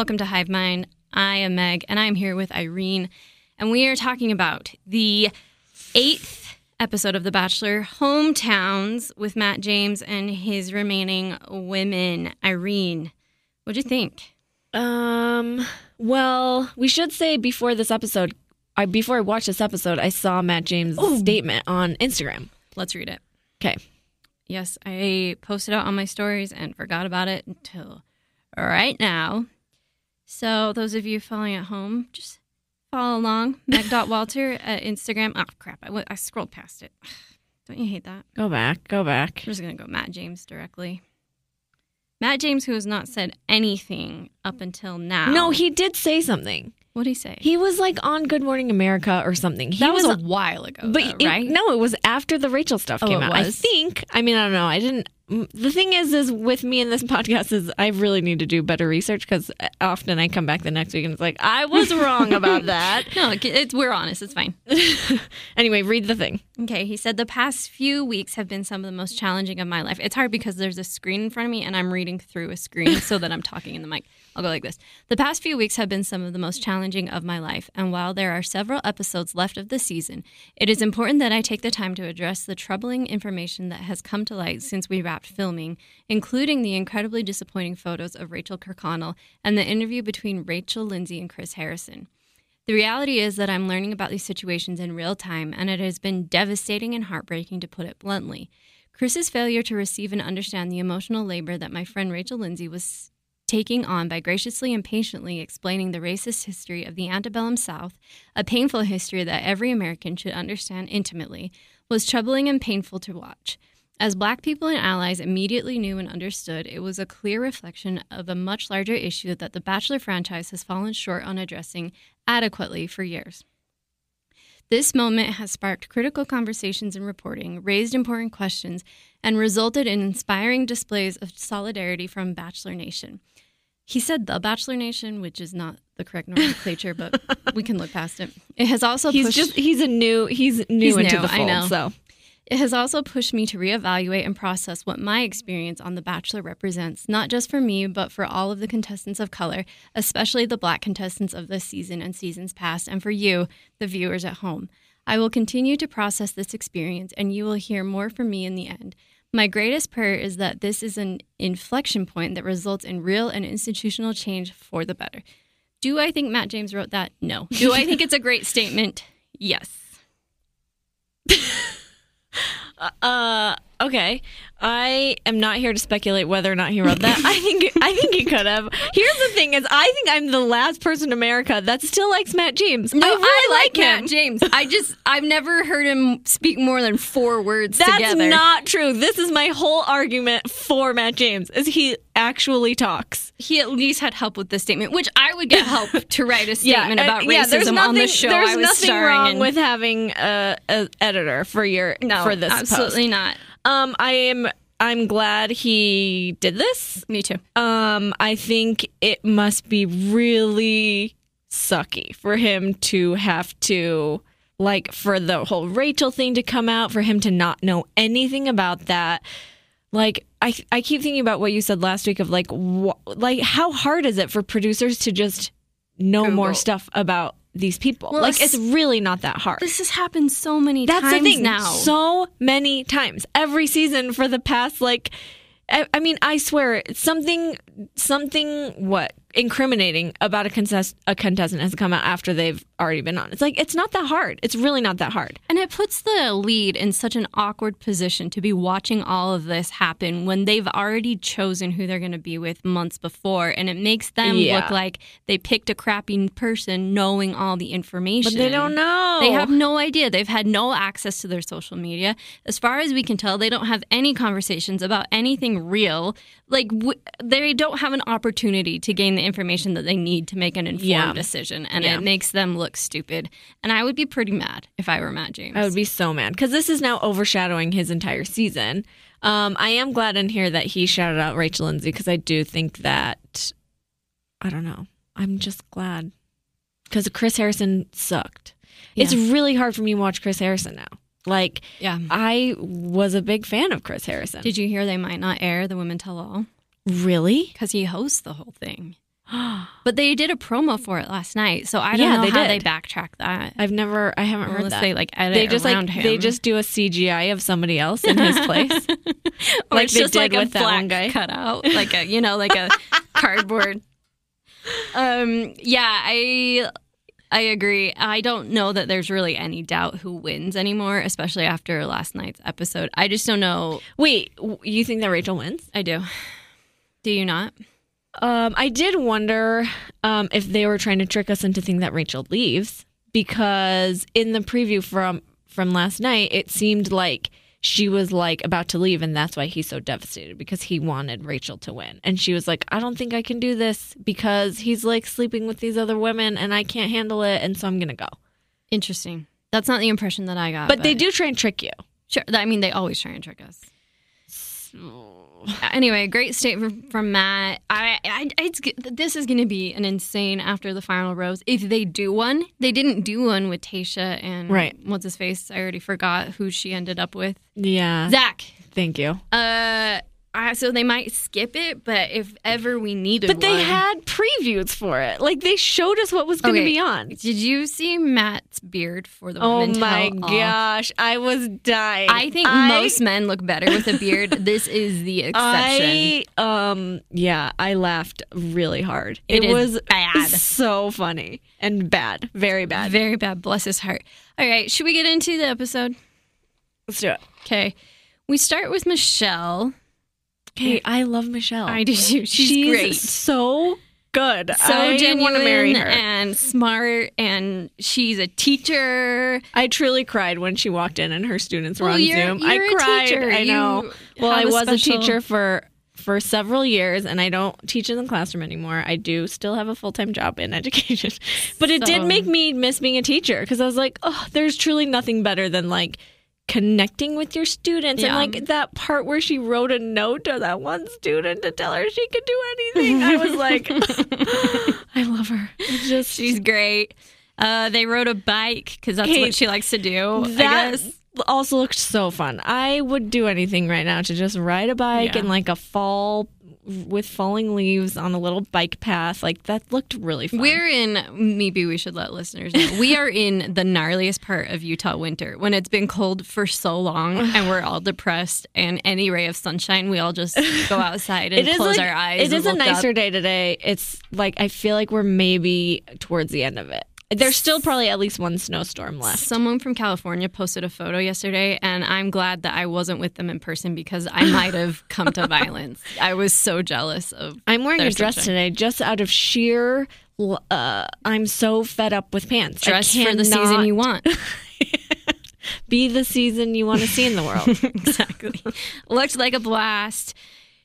Welcome to Hive Mind. I am Meg, and I'm here with Irene, and we are talking about the eighth episode of The Bachelor Hometowns with Matt James and his remaining women. Irene, what'd you think? Um. Well, we should say before this episode, I before I watched this episode, I saw Matt James' statement on Instagram. Let's read it. Okay. Yes, I posted it on my stories and forgot about it until right now. So, those of you following at home, just follow along. Meg.Walter at Instagram. Oh, crap. I, w- I scrolled past it. Don't you hate that? Go back. Go back. I'm just going to go Matt James directly. Matt James, who has not said anything up until now. No, he did say something. What did he say? He was like on Good Morning America or something. He that was, a while ago, but though, it- right? no, it was after the Rachel stuff Oh, came it out. I was? think. I mean, I don't know. I didn't. The thing is, is with me in this podcast is I really need to do better research because uh, often I come back the next week and it's like I was wrong about that. No, it's, we're honest. It's fine. anyway, read the thing. Okay, he said the past few weeks have been some of the most challenging of my life. It's hard because there's a screen in front of me and I'm reading through a screen so that I'm talking in the mic. I'll go like this. The past few weeks have been some of the most challenging of my life, and while there are several episodes left of the season, it is important that I take the time to address the troubling information that has come to light since we wrapped filming, including the incredibly disappointing photos of Rachael Kirkconnell and the interview between Rachel Lindsay and Chris Harrison. The reality is that I'm learning about these situations in real time, and it has been devastating and heartbreaking to put it bluntly. Chris's failure to receive and understand the emotional labor that my friend Rachel Lindsay was taking on by graciously and patiently explaining the racist history of the antebellum South, a painful history that every American should understand intimately, was troubling and painful to watch. As Black people and allies immediately knew and understood, it was a clear reflection of a much larger issue that the Bachelor franchise has fallen short on addressing adequately for years. This moment has sparked critical conversations and reporting, raised important questions, and resulted in inspiring displays of solidarity from Bachelor Nation. He said the Bachelor Nation, which is not the correct nomenclature, but we can look past it. It has also He's pushed, just he's a new he's new He's into new, the I fold. know. So It has also pushed me to reevaluate and process what my experience on The Bachelor represents, not just for me, but for all of the contestants of color, especially the black contestants of this season and seasons past, and for you, the viewers at home. I will continue to process this experience, and you will hear more from me in the end. My greatest prayer is that this is an inflection point that results in real and institutional change for the better. Do I think Matt James wrote that? No. Do I think it's a great statement? Yes. uh okay. I am not here to speculate whether or not he wrote that. I think I think he could have. Here's the thing is I think I'm the last person in America that still likes Matt James. No, I, really like him. Matt James. I just I've never heard him speak more than four words That's together. not true. This is my whole argument for Matt James is he actually talks. he at least had help with this statement, which I would get help to write a statement uh, about yeah, there's racism on the nothing- show There's I was nothing wrong in. with having a, a editor for your no, for this absolutely post. not. Um, I am. I'm glad he did this. Me too. Um, I think it must be really sucky for him to have to like for the whole Rachel thing to come out for him to not know anything about that. Like I I keep thinking about what you said last week of like wh- like how hard is it for producers to just know more stuff about these people? Well, like it's- it's really not that hard. This has happened so many That's times the thing. now. So many times. Every season for the past like I, I mean, I swear something something what incriminating about a contest a contestant has come out after they've already been on. It's like it's not that hard. It's really not that hard. And it puts the lead in such an awkward position to be watching all of this happen when they've already chosen who they're going to be with months before. And it makes them Yeah. look like they picked a crappy person knowing all the information. But they don't know. They have no idea. They've had no access to their social media. As far as we can tell, they don't have any conversations about anything real. Like, w- they don't have an opportunity to gain the information that they need to make an informed Yeah. decision. And Yeah. it makes them look stupid. And I would be pretty mad if I were Matt James. I would be so mad because this is now overshadowing his entire season. Um, I am glad in here that he shouted out Rachel Lindsay because I do think that I don't know. I'm just glad because Chris Harrison sucked. It's really hard for me to watch Chris Harrison now. Like yeah. I was a big fan of Chris Harrison. Did you hear they might not air the Women Tell All? really? Because he hosts the whole thing. But they did a promo for it last night, so I don't Yeah, know they how did. they backtrack that. I've never, I haven't heard Unless that. they like edit they just around like him. they just do a CGI of somebody else in his place, Or like it's they just did like a with that black guy. cutout, like a you know, like a cardboard. Um, yeah, I I agree. I don't know that there's really any doubt who wins anymore, especially after last night's episode. I just don't know. Wait, you think that Rachel wins? I do. Do you not? Um, I did wonder um, if they were trying to trick us into thinking that Rachel leaves because in the preview from from last night, it seemed like she was like about to leave, and that's why he's so devastated because he wanted Rachel to win, and she was like, "I don't think I can do this because he's like sleeping with these other women, and I can't handle it, and so I'm gonna go." Interesting. That's not the impression that I got. But they do try and trick you. Sure. I mean, they always try and trick us. Anyway, great statement from Matt. I, I it's this is going to be an insane after the final rose. If they do one, they didn't do one with Tasha and Right. What's his face? I already forgot who she ended up with. Yeah. Zach. Thank you. Uh, I, so they might skip it, but if ever we needed, But they one- had previews for it. Like they showed us what was going to Okay. be on. Did you see Matt's beard for the Oh my gosh, I was dying. I think most men look better with a beard. this is the exception. I um yeah, I laughed really hard. It It, was bad. so funny and bad, very bad. Very bad. Bless his heart. All right, should we get into the episode? Let's do it. Okay. We start with Michelle. Okay, I love Michelle. I do too. She's, great. so good. So I genuine want to marry her. and smart, and she's a teacher. I truly cried when she walked in and her students were Well, on you're- Zoom. you're I a cried. teacher. I know. You well, I a was special- a teacher for for several years, and I don't teach in the classroom anymore. I do still have a full time job in education, but it So- did make me miss being a teacher because I was like, oh, there's truly nothing better than like connecting with your students Yeah. and like that part where she wrote a note to that one student to tell her she could do anything. I was like, I love her. It just She's great. Uh, they rode a bike because that's what she likes to do. I That guess. also looked so fun. I would do anything right now to just ride a bike Yeah. in like a fall with falling leaves on a little bike path. Like that looked really fun. We're in, maybe we should let listeners know. We are in the gnarliest part of Utah winter when it's been cold for so long and we're all depressed. And any ray of sunshine, we all just go outside and close like, our eyes. It is a nicer up. day today. It's like I feel like we're maybe towards the end of it. There's still probably at least one snowstorm left. Someone from California posted a photo yesterday, and I'm glad that I wasn't with them in person because I might have come to violence. I was so jealous of. I'm wearing a dress sunshine. today just out of sheer. Uh, I'm so fed up with pants. Dress for the season you want. Be the season you want to see in the world. exactly. Looked like a blast.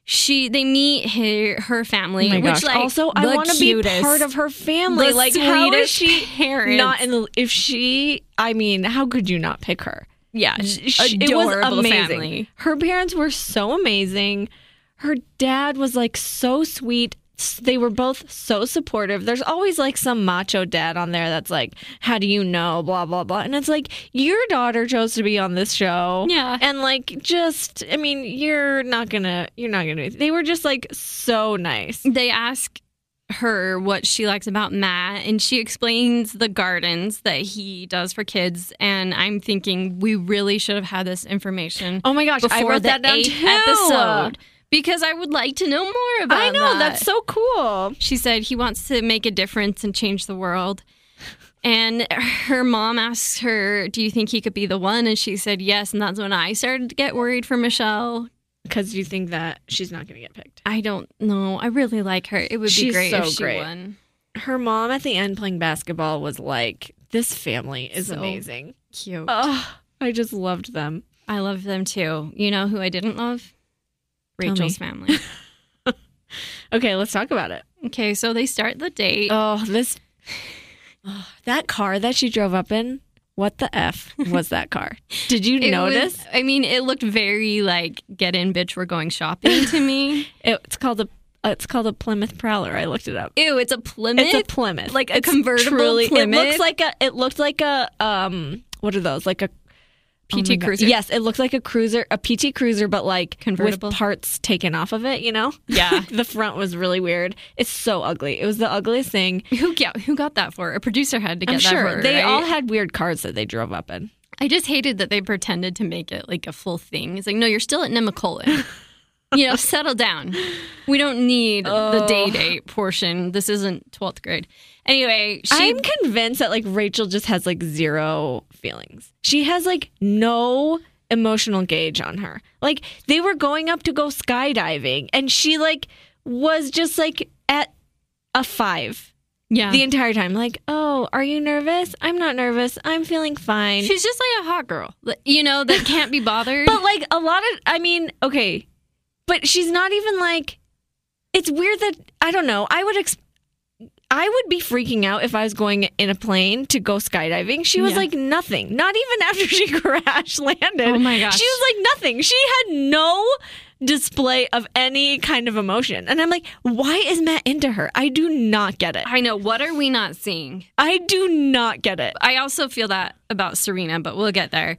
She they meet her her family, Oh which gosh. like also, I want to be part of her family. the like, how is she parents. not in the? If she, I mean, how could you not pick her? yeah, She- it was amazing. family. Her parents were so amazing. Her dad was like so sweet. They were both so supportive. There's always like some macho dad on there that's like, "How do you know?" Blah blah blah. And it's like your daughter chose to be on this show. Yeah. And like, just I mean, you're not gonna, you're not gonna. They were just like so nice. They ask her what she likes about Matt, and she explains the gardens that he does for kids. And I'm thinking we really should have had this information. Oh my gosh, I wrote that down too. episode because I would like to know more about. It. I know that. that's so cool. She said he wants to make a difference and change the world. And her mom asked her, Do you think he could be the one? And she said yes. And that's when I started to get worried for Michelle. Because you think that she's not going to get picked. I don't know. I really like her. It would be She's great so if she great. won. Her mom at the end playing basketball was like, "This family is So amazing." Cute. Oh, I just loved them. I love them too. You know who I didn't love? Rachel's family. Okay, let's talk about it. okay, so they start the date. Oh, this oh, that car that she drove up in. What the f was that car? Did you It notice? was- I mean, it looked very like get in, bitch. We're going shopping to me. it's called a it's called a Plymouth Prowler. I looked it up. Ew, it's a Plymouth. It's a Plymouth, Like a It's convertible It Plymouth? looks like a. It looked like a. Um, what are those? Like a Oh PT God. Cruiser. Yes, it looked like a cruiser, a PT Cruiser, but like with parts taken off of it. You know? Yeah. the front was really weird. It's so ugly. It was the ugliest thing. Who got who got that for? A producer had to get I'm that sure for they right? all had weird cars that they drove up in. I just hated that they pretended to make it like a full thing. It's like, no, you're still at Nemacolin. you know, settle down. We don't need the Oh. day date portion. This isn't 12th grade. Anyway, she I'm convinced that like Rachel just has like zero feelings. She has like no emotional gauge on her. Like they were going up to go skydiving and she like was just like at a 5 yeah. the entire time like, "Oh, are you nervous? I'm not nervous. I'm feeling fine." She's just like a hot girl, you know, that can't be bothered. but like a lot of I mean, okay. But she's not even like it's weird that I don't know. I would ex- I would be freaking out if I was going in a plane to go skydiving. She was Yeah. like nothing. Not even after she crash landed. Oh my gosh. She was like nothing. She had no display of any kind of emotion. And I'm like, why is Matt into her? I do not get it. I know. What are we not seeing? I do not get it. I also feel that about Serena, but we'll get there.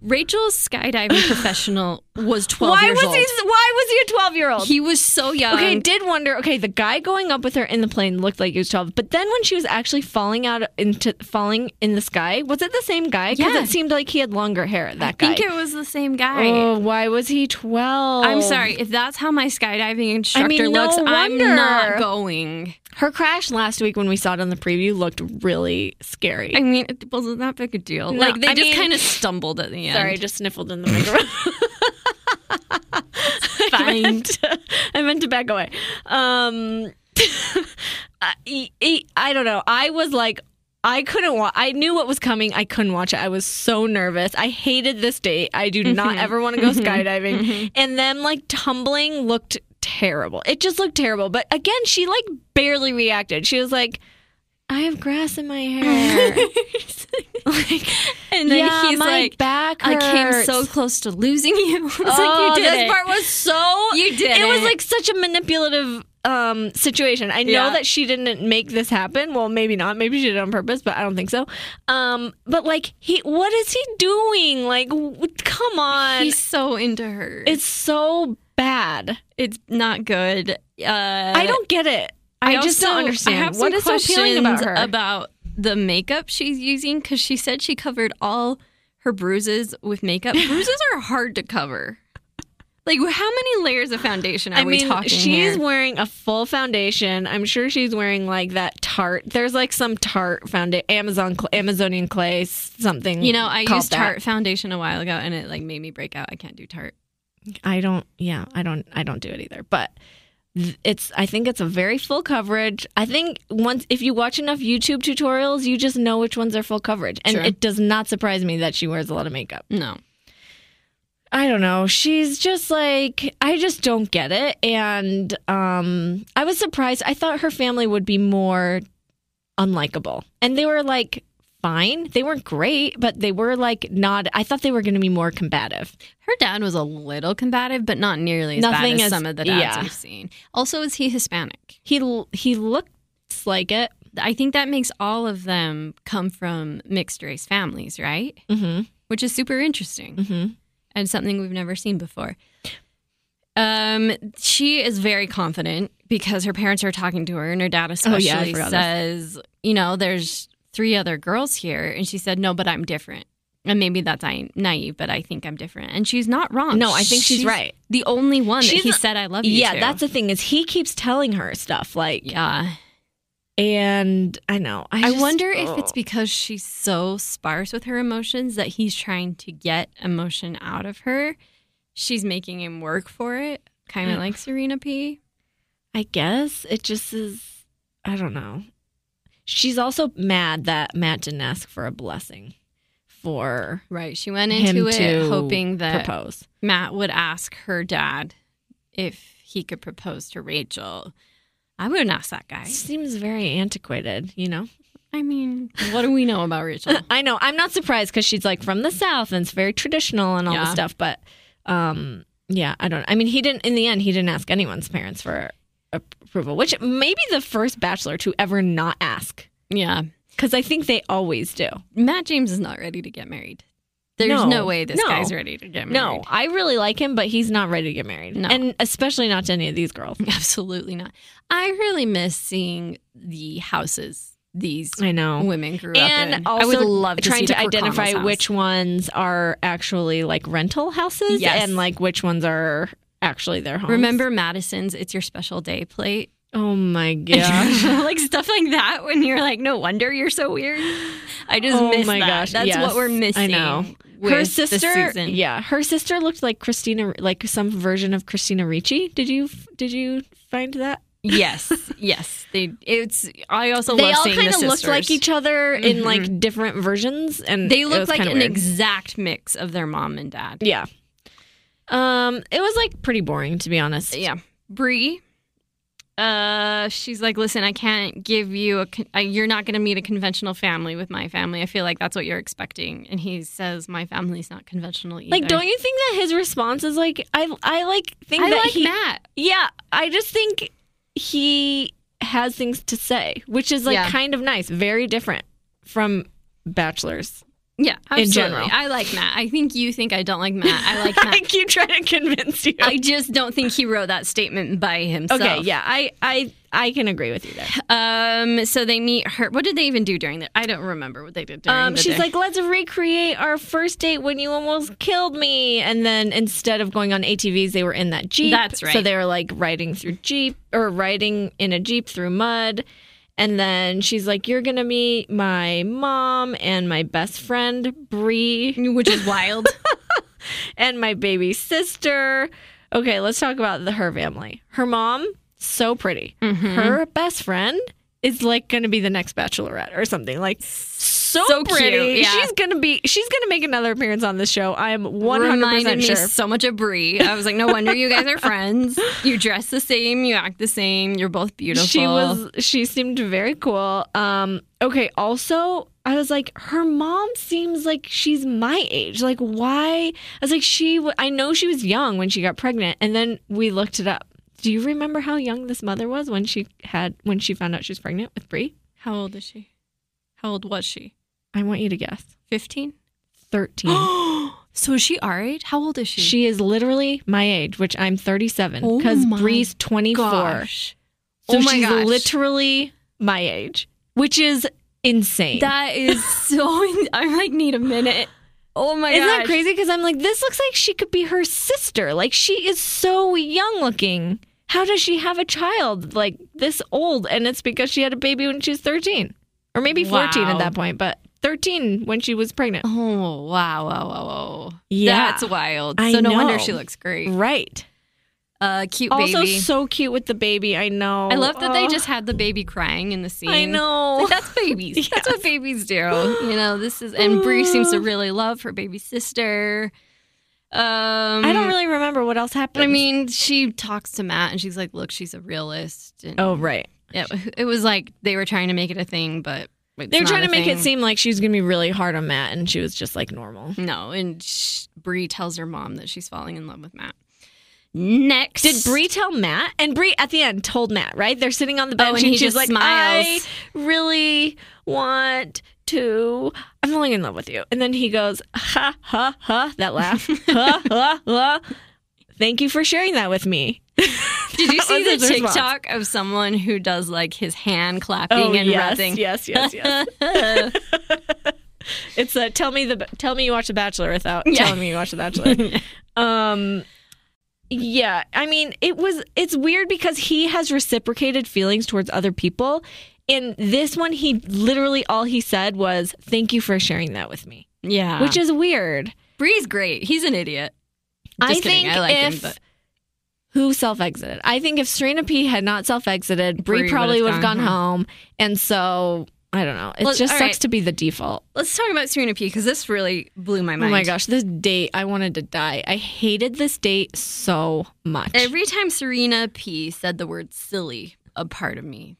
Rachel's skydiving professional was 12 Why years was old. he why was he a 12 year old? He was so young. Okay, did wonder. Okay, the guy going up with her in the plane looked like he was twelve, but then when she was actually falling out into falling in the sky, was it the same guy? Because Yeah. it seemed like he had longer hair. That I guy. think it was the same guy. oh, why was he twelve? I'm sorry. If that's how my skydiving instructor I mean, no looks, I'm not going. Her crash last week when we saw it on the preview looked really scary. I mean, it wasn't that big a deal. No, like, they I just kind of stumbled at the end. Sorry, I just sniffled in the microphone. I meant, to, I meant to back away. Um, I, I- I don't know. I was like, I couldn't watch. I knew what was coming. I couldn't watch it. I was so nervous. I hated this date. I do mm-hmm. not ever want to go mm-hmm. skydiving. Mm-hmm. And then like tumbling looked terrible. It just looked terrible. But again, she like barely reacted. She was like, "I have grass in my hair." like, and then yeah, he's my like, back I came so close to losing you. It's oh, like, you did this it. part was so. You did It it, was like such a manipulative um situation. I know Yeah. that she didn't make this happen. Well, maybe not. Maybe she did it on purpose, but I don't think so. Um, but like he, what is he doing? Like, w- come on, He's so into her. it's so bad. it's not good. Uh, I don't get it. I, just don't understand. I have what some is so appealing about her? About the makeup she's using because she said she covered all her bruises with makeup. bruises are hard to cover. Like, how many layers of foundation are I we mean, talking she's here? wearing a full foundation. I'm sure she's wearing like that Tarte. There's like some Tarte foundation, Amazon, Amazonian clay, something. You know, I used that. Tarte foundation a while ago, and it like made me break out. I can't do Tarte. I don't. Yeah, I don't. I don't do it either. But it's. I think it's a very full coverage. I think once if you watch enough YouTube tutorials, you just know which ones are full coverage, and Sure. it does not surprise me that she wears a lot of makeup. No, I don't know. She's just like I just don't get it, and um, I was surprised. I thought her family would be more unlikable, and they were like fine. They weren't great, but they were like not. I thought they were going to be more combative. her dad was a little combative, but not nearly as Nothing bad as as- some of the dads yeah. we've seen. Also, is he Hispanic? He he looks like it. I think that makes all of them come from mixed race families, right? Mm-hmm. Which is super interesting. Mm-hmm. and something we've never seen before. Um, she is very confident because her parents are talking to her, and her dad especially Oh, yeah, forgot this. says, "You know, there's three other girls here," and she said, "No, but I'm different." And maybe that's I- naive, but I think I'm different. And she's not wrong. No, I think she's right. The only one that he a- said, "I love you." Yeah, to. that's the thing is he keeps telling her stuff like, yeah. and I know. I, I just- wonder if it's oh. because she's so sparse with her emotions that he's trying to get emotion out of her. She's making him work for it, kind of mm. like Serena P. I guess it just is. I don't know. She's also mad that Matt didn't ask for a blessing for Right. She went into it hoping that propose. Matt would ask her dad if he could propose to Rachel. I wouldn't ask that guy. Seems very antiquated, you know. I mean, what do we know about Rachel? I know. I'm not surprised because she's like from the south and it's very traditional and all Yeah. this stuff. But um, yeah, I don't. I mean, he didn't. In the end, he didn't ask anyone's parents for approval, which may be the first bachelor to ever not ask yeah. because I think they always do. Matt James is not ready to get married. There's no, No. way this No. guy's ready to get married. No, I really like him, but he's not ready to get married. No. And especially not to any of these girls. absolutely not. I really miss seeing the houses these I know. women grew up in. And also I would love to trying to identify which ones are actually like rental houses Yes. and like which ones are actually their homes. Remember Madison's "It's Your Special Day" plate, Oh my god. like stuff like that. When you're like, no wonder you're so weird. I just oh miss my that. gosh. That's yes. what we're missing. I know. her sister, yeah, her sister looked like Christina, like some version of Christina Ricci. Did you did you find that? Yes, yes. They. It's. I also they all kind of looked like each other in like mm-hmm. different versions, and They it look like an weird. exact mix of their mom and dad. yeah. Um, it was like pretty boring to be honest. Yeah. Bri. Uh, she's like, listen, I can't give you a. con- You're not going to meet a conventional family with my family. I feel like that's what you're expecting. And he says, my family's not conventional either. Like, don't you think that his response is like I I like think I that like he Matt. yeah I just think he has things to say, which is like Yeah. kind of nice, very different from bachelors. Yeah, absolutely. In general. I like Matt. I think you think I don't like Matt. I like Matt. I keep trying to convince you. I just don't think he wrote that statement by himself. okay, yeah, I I I can agree with you there. Um. So they meet her. What did they even do during that? I don't remember what they did during Um, the she's day. like, let's recreate our first date when you almost killed me. And then instead of going on ATVs, they were in that Jeep. That's right. So they were like riding through Jeep or riding in a Jeep through mud. And then she's like, you're going to meet my mom and my best friend, Bree, which is wild. and my baby sister. Okay, let's talk about the, her family. Her mom, so pretty. Mm-hmm. Her best friend is like going to be the next bachelorette or something. Like so, So cute, pretty. yeah. She's going to be she's to make another appearance on this show. I am 100% Reminded me sure. so much of Bri. I was like, no wonder you guys are friends. You dress the same. You act the same. You're both beautiful. She was she seemed very cool. Um okay, also I was like her mom seems like she's my age. Like why? I was like she w- I know she was young when she got pregnant and then we looked it up. Do you remember how young this mother was when she had when she found out she was pregnant with Bri? How old is she? How old was she? I want you to guess. 15? 13. So is she our age? How old is she? she is literally my age, which I'm 37 Oh cuz my Bri's 24. Gosh. So oh my she's gosh. literally my age, which is insane. That is so. I like need a minute. Oh my Isn't gosh. that crazy? Because I'm like, this looks like she could be her sister. Like she is so young looking. How does she have a child like this old? And it's because she had a baby when she was 13, or maybe 14 Wow. at that point, but 13 when she was pregnant. Oh wow, wow, wow, wow! Yeah. that's wild. I so no wonder she looks great. Right. Uh, cute Also, baby. so cute with the baby. I know. I love that they just had the baby crying in the scene. I know. Like, that's babies. That's what babies do. You know, this is and Bri seems to really love her baby sister. Um I don't really remember what else happened. I mean, she talks to Matt and she's like, "Look, she's a realist." And oh right. it, it was like they were trying to make it a thing, but it's They were not trying to make it seem like she was gonna be really hard on Matt, and she was just like normal. no. And sh- Bri tells her mom that she's falling in love with Matt. Next, Did Bri tell Matt? And Bri at the end told Matt, right? They're sitting on the oh, bench Oh, and and, he she's just like, smiles. I really want to. I'm falling in love with you. And then he goes, ha, ha, ha, that laugh. ha, ha, ha. Thank you for sharing that with me. Did you see the his response. TikTok of someone who does like his hand clapping Oh, and yes, rubbing? yes, yes, yes. it's a tell me the tell me you watch The Bachelor without Yeah. telling me you watch The Bachelor. um, yeah, I mean, it was it's weird because he has reciprocated feelings towards other people. In this one, he literally all he said was "Thank you for sharing that with me," Yeah, which is weird. Bri's great. He's an idiot. I kidding. think I like if him, but who self exited, I think if Serena P had not self exited, Bri probably would would've gone gone home. And so I don't know. It Well, just sucks right. to be the default. let's talk about Serena P because this really blew my mind. Oh my gosh, this date, I wanted to die. I hated this date so much. Every time Serena P said the word silly, a part of me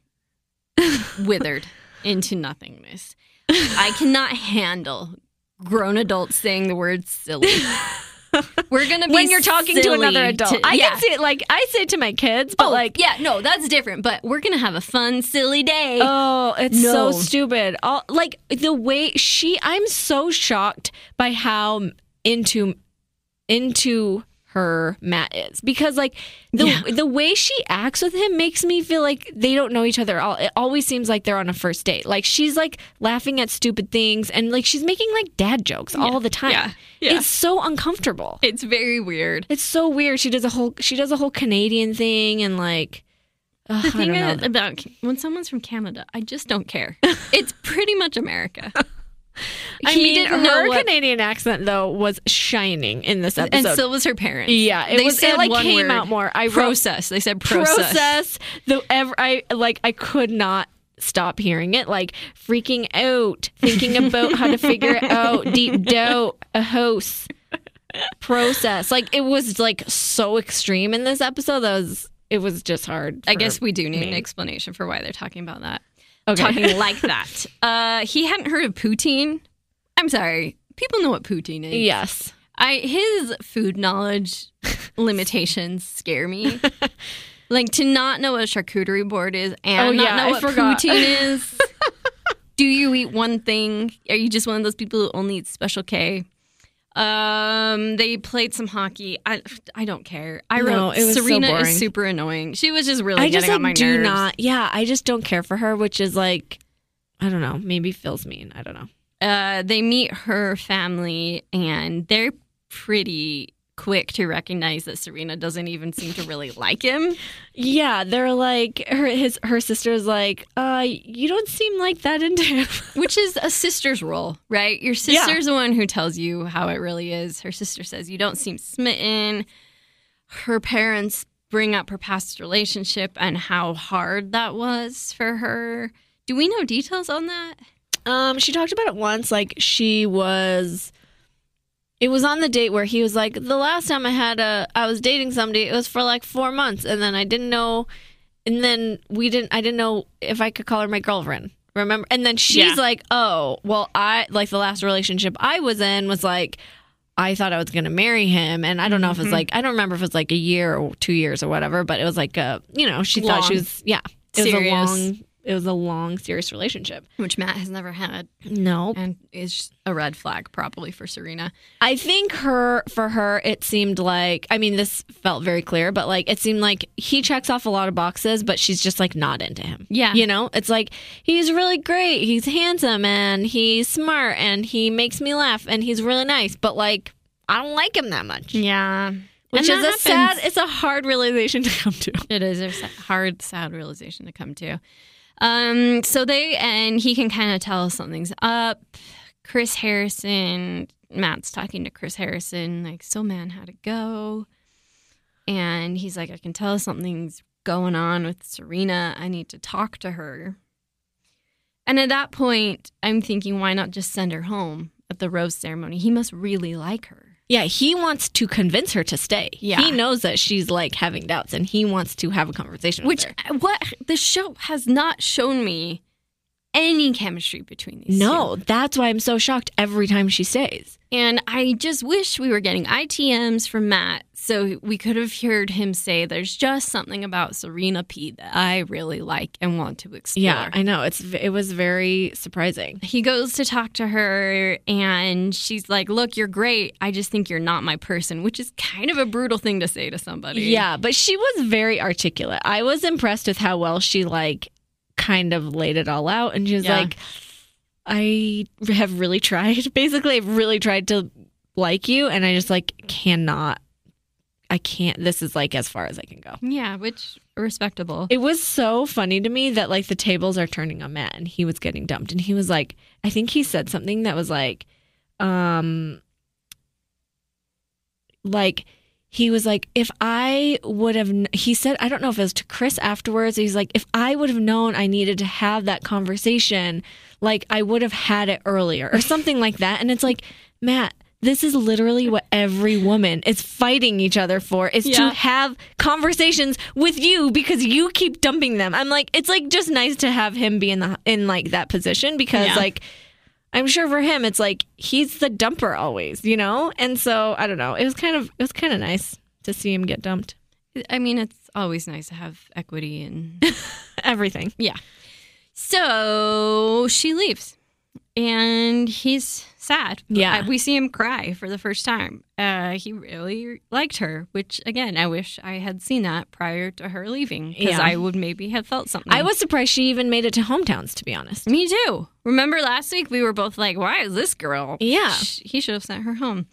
withered into nothingness. I cannot handle grown adults saying the word silly. We're gonna be when you're talking to another adult. to- I yeah. can see it like I say it to my kids, but oh, like yeah, no, that's different. But we're gonna have a fun, silly day. Oh, it's No. so stupid. All like the way she I'm so shocked by how into into her Matt is because like the Yeah. the way she acts with him makes me feel like they don't know each other. at all. It always seems like they're on a first date. Like she's like laughing at stupid things and like she's making like dad jokes all the time. Yeah. Yeah. It's so uncomfortable. it's very weird. It's so weird. She does a whole she does a whole Canadian thing and like ugh, The I thing don't know. is about when someone's from Canada, I just don't care. it's pretty much America. I He mean, didn't her know what- Canadian accent though was shining in this episode. and so was her parents. yeah, it They was said it like came word, out more. I wrote process. They said process. process. The ever I like I could not stop hearing it. Like freaking out, thinking about how to figure it out. Deep doubt, a host process. Like it was like so extreme in this episode. That was it was just hard. I guess we do need an explanation for why they're talking about that. Okay. Talking like that. Uh, he hadn't heard of poutine. I'm sorry. People know what poutine is. yes. I his food knowledge limitations scare me. like to not know what a charcuterie board is and Oh, not yeah, know I what forgot. poutine is. Do you eat one thing? Are you just one of those people who only eat Special K? Um, they played some hockey. I I don't care. I No, wrote it was so Serena boring. is super annoying. She was just really I just getting on my like do nerves. not. Yeah, I just don't care for her, which is like I don't know. Maybe feels mean. I don't know. uh, they meet her family and they're pretty quick to recognize that Serena doesn't even seem to really like him. Yeah, they're like her his her sister's like, uh, you don't seem like that into him. Which is a sister's role, right? Your Yeah. sister's the one who tells you how it really is. Her sister says you don't seem smitten. Her parents bring up her past relationship and how hard that was for her. Do we know details on that? Um, she talked about it once. Like she was, it was on the date where he was like, the last time I had a, I was dating somebody. It was for like four months, and then I didn't know, and then we didn't. I didn't know if I could call her my girlfriend. Remember? And then she's Yeah. like, oh, well, I like the last relationship I was in was like. I thought I was going to marry him, and I don't know if Mm-hmm. it's like I don't remember if it's like a year or two years or whatever, but it was like a you know she thought she was yeah it Serious. was a long it was a long serious relationship. Which Matt has never had No, and is a red flag probably for Serena. I think her for her it seemed like I mean this felt very clear, but like it seemed like he checks off a lot of boxes, but she's just like not into him. Yeah. You know? It's like he's really great, he's handsome and he's smart and he makes me laugh and he's really nice, but like I don't like him that much. Yeah. Which And is a that sad it's a hard realization to come to. It is a hard, sad realization to come to. Um, so they and he can kind of tell something's up. Chris Harrison, Matt's talking to Chris Harrison, like, so man, how'd it go? And he's like, I can tell something's going on with Serena. I need to talk to her. And at that point, I'm thinking, why not just send her home at the rose ceremony? He must really like her. Yeah, he wants to convince her to stay. Yeah. He knows that she's like having doubts and he wants to have a conversation Which with her. Uh, what the show has not shown me any chemistry between these No, two. that's why I'm so shocked every time she stays. And I just wish we were getting ITMs from Matt so we could have heard him say there's just something about Serena P that I really like and want to explore. Yeah, I know. It's it was very surprising. he goes to talk to her and she's like, "Look, you're great. I just think you're not my person," which is kind of a brutal thing to say to somebody. Yeah, but she was very articulate. I was impressed with how well she like kind of laid it all out and she was Yeah. like I have really tried. Basically, I've really tried to like you and I just like cannot I can't this is like as far as I can go. Yeah, which respectable. It was so funny to me that like the tables are turning on Matt and he was getting dumped and he was like I think he said something that was like um like he was like if I would have he said I don't know if it was to Chris afterwards he's like if I would have known I needed to have that conversation like I would have had it earlier or something like that and it's like Matt this is literally what every woman is fighting each other for is to have conversations with you because you keep dumping them. I'm like, it's like just nice to have him be in the in like that position because Yeah. like I'm sure for him it's like he's the dumper always, you know? And so I don't know. It was kind of it was kind of nice to see him get dumped. I mean, it's always nice to have equity and Everything. yeah. So she leaves, and he's sad. Yeah. We see him cry for the first time. Uh, he really liked her, which again, I wish I had seen that prior to her leaving because Yeah. I would maybe have felt something. I was surprised she even made it to hometowns to be honest. Me too. Remember last week we were both like, "Why is this girl?" Yeah. Sh- he should have sent her home.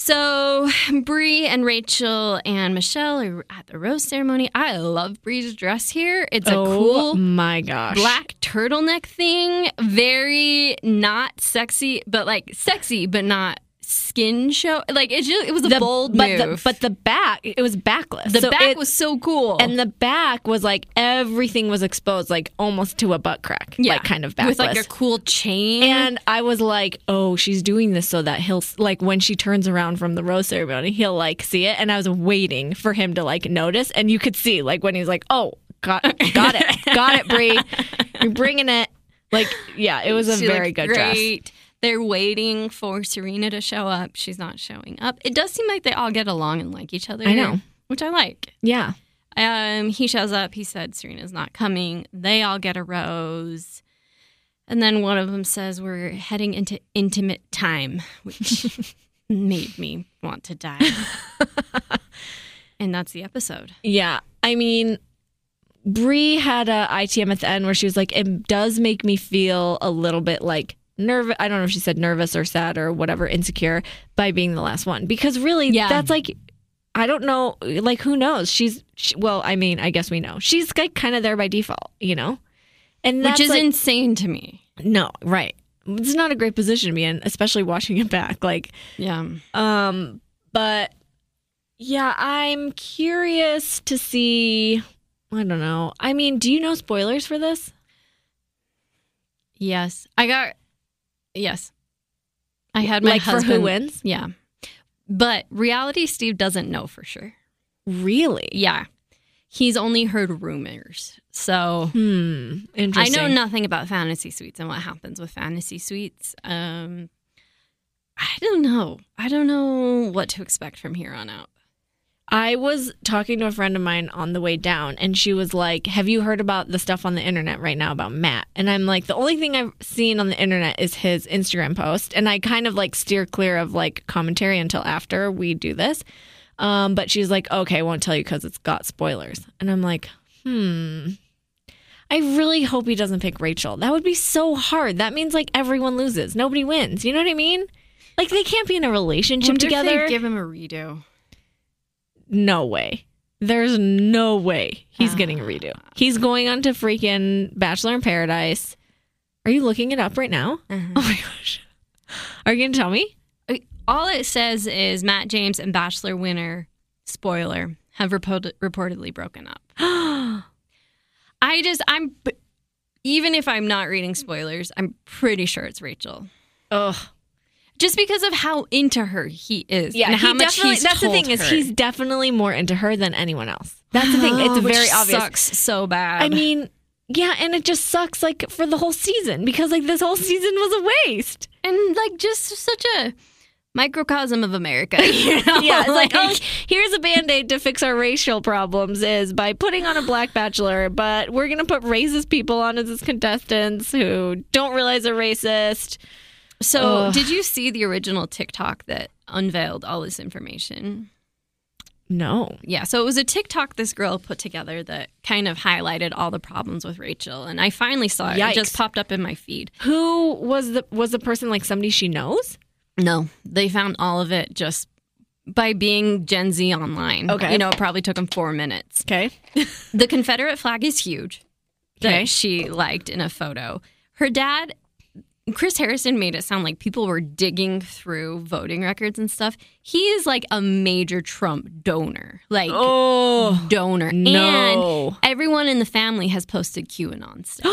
So Bri and Rachel and Michelle are at the rose ceremony. I love Bri's dress here. It's a oh cool my gosh. black turtleneck thing. Very not sexy, but like sexy, but not skin show. Like it just it was a bold but move. The, but the back, it was backless. the So back it- was so cool. and the back was like everything was exposed, like almost to a butt crack, like kind of backless. with like a cool chain. and I was like, oh, she's doing this so that he'll like when she turns around from the rose ceremony, he'll like see it. And I was waiting for him to like notice, and you could see like when he's like, oh, got got it, got it, Bri, you're bringing it. Like, yeah, it was a She very good dress. They're waiting for Serena to show up. She's not showing up. It does seem like they all get along and like each other. I know. which I like. Yeah, Um, he shows up. He said Serena's not coming. They all get a rose, and then one of them says we're heading into intimate time, which made me want to die. and that's the episode. Yeah. I mean, Bri had a ITM at the end where she was like, it does make me feel a little bit like nervous. I don't know if she said nervous or sad or whatever, insecure by being the last one. Because really, Yeah. that's like, I don't know. Like, who knows? She's, she, well, I mean, I guess we know. She's like kind of there by default, you know? And that's which is like, insane to me. no, right. It's not a great position to be in, especially watching it back. Like, Yeah. um, but yeah, I'm curious to see. I don't know. I mean, do you know spoilers for this? Yes. I got yes. I had my like husband for who wins? Yeah. But reality Steve doesn't know for sure. Really? Yeah. He's only heard rumors. So Hmm. I know nothing about fantasy suites and what happens with fantasy suites. Um I don't know. I don't know what to expect from here on out. I was talking to a friend of mine on the way down, and she was like, "Have you heard about the stuff on the internet right now about Matt?" And I'm like, "The only thing I've seen on the internet is his Instagram post, and I kind of like steer clear of like commentary until after we do this." Um, but she's like, "Okay, I won't tell you because it's got spoilers," and I'm like, "Hmm." I really hope he doesn't pick Rachel. That would be so hard. That means like everyone loses, nobody wins. You know what I mean? Like they can't be in a relationship together. give him a redo. No way. There's no way he's getting a Ah. redo. He's going on to freaking Bachelor in Paradise. Are you looking it up right now? Uh-huh. Oh my gosh. Are you going to tell me? All it says is Matt James and Bachelor winner, spoiler, have report- reportedly broken up. I just, I'm, even if I'm not reading spoilers, I'm pretty sure it's Rachel. Ugh. Just because of how into her he is. Yeah, and how he much definitely, he's that's the thing told is he's definitely more into her than anyone else. That's the thing. It's Which very obvious. Sucks so bad. I mean, yeah, and it just sucks like for the whole season because like this whole season was a waste. and like just such a microcosm of America. You know? Yeah, it's like, oh, here's a band aid to fix our racial problems is by putting on a black bachelor, but we're going to put racist people on as contestants who don't realize they're racist. So, Ugh. did you see the original TikTok that unveiled all this information? No. Yeah, so it was a TikTok this girl put together that kind of highlighted all the problems with Rachel, and I finally saw it. Yikes. It just popped up in my feed. Who was the was the person like somebody she knows? No, they found all of it just by being Gen Z online. Okay. you know, it probably took them four minutes. Okay. The Confederate flag is huge. Okay. That she liked in a photo. Her dad, Chris Harrison, made it sound like people were digging through voting records and stuff. He is like a major Trump donor, like Oh donor. no. And everyone in the family has posted QAnon stuff.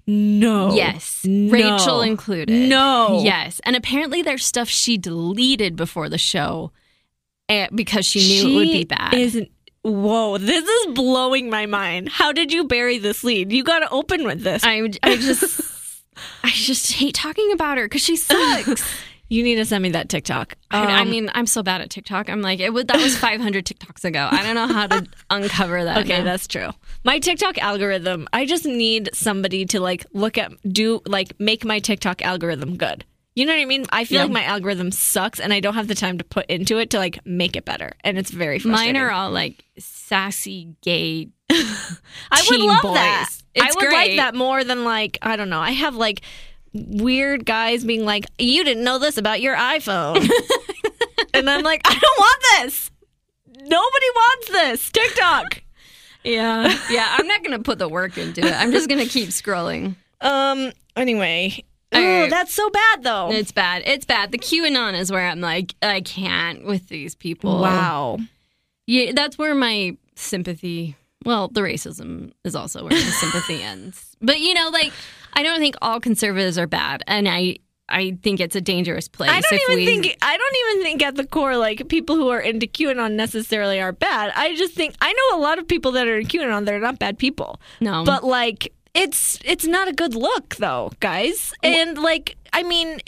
no. Yes, No. Rachel included. No. Yes, and apparently there's stuff she deleted before the show eh, because she knew it would be bad. Isn't Whoa, this is blowing my mind. How did you bury this lead? You got to open with this. I, I just, I just hate talking about her because she sucks. You need to send me that TikTok. I, I Um, mean, I'm so bad at TikTok. I'm like, it was, that was 500 TikToks ago. I don't know how to uncover that. Okay, now. that's true. My TikTok algorithm, I just need somebody to like look at do like make my TikTok algorithm good. You know what I mean? I feel Yeah. like my algorithm sucks and I don't have the time to put into it to like make it better. And it's very frustrating. Mine are all like sassy gay. I would love boys. that. It's I would like that more than like I don't know. I have like weird guys being like, "You didn't know this about your iPhone," and I'm like, "I don't want this. Nobody wants this." TikTok. Yeah. yeah, I'm not going to put the work into it. I'm just going to keep scrolling. Um. Anyway. Oh, right. that's so bad though. It's bad. It's bad. The QAnon is where I'm like, I can't with these people. Wow. Yeah, that's where my sympathy. Well, the racism is also where the sympathy ends. But you know, like I don't think all conservatives are bad, and I I think it's a dangerous place. I don't even we, think I don't even think at the core like people who are into QAnon necessarily are bad. I just think I know a lot of people that are in QAnon that are not bad people. no, but like it's it's not a good look though guys and like i mean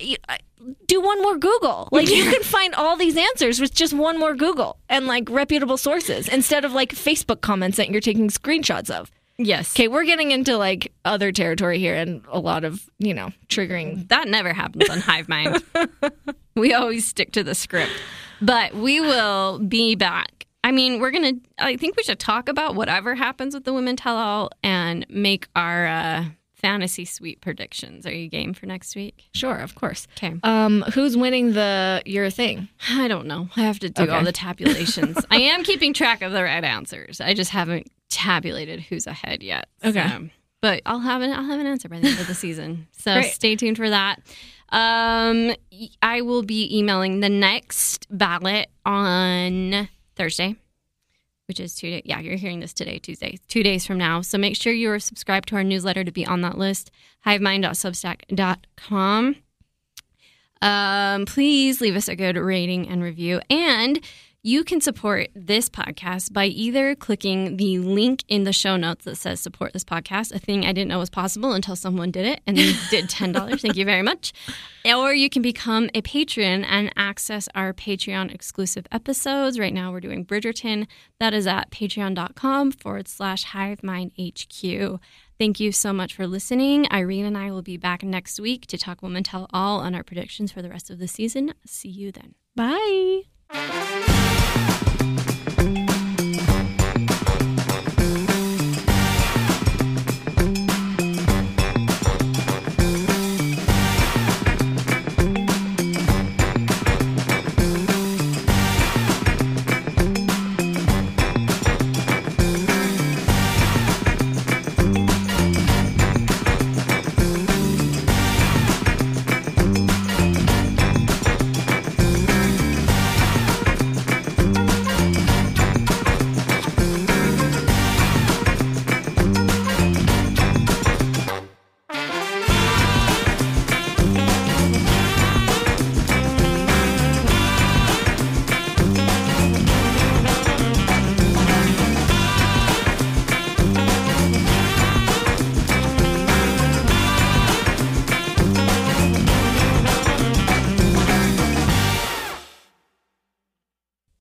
do one more google like you can find all these answers with just one more google and like reputable sources instead of like facebook comments that you're taking screenshots of yes, okay we're getting into like other territory here and a lot of you know triggering that never happens on Hive Mind. we always stick to the script, but we will be back. I mean, we're gonna. I think we should talk about whatever happens with the women tell all and make our uh, fantasy suite predictions. Are you game for next week? sure of course Okay. um who's winning the your thing I don't know. I have to do Okay. all the tabulations. I am keeping track of the right answers. I just haven't tabulated who's ahead yet. Okay. So- but I'll have an I'll have an answer by the end of the season. So Great. stay tuned for that. Um, I will be emailing the next ballot on Thursday, which is two. Yeah, you're hearing this today, Tuesday, two days from now. So make sure you are subscribed to our newsletter to be on that list. Hivemind.substack.com. Um, please leave us a good rating and review. And you can support this podcast by either clicking the link in the show notes that says support this podcast, a thing I didn't know was possible until someone did it and they did $10. Thank you very much. Or you can become a patron and access our Patreon exclusive episodes. Right now we're doing Bridgerton. That is at patreon.com forward slash HiveMindHQ. Thank you so much for listening. Irene and I will be back next week to talk Women Tell All on our predictions for the rest of the season. See you then. Bye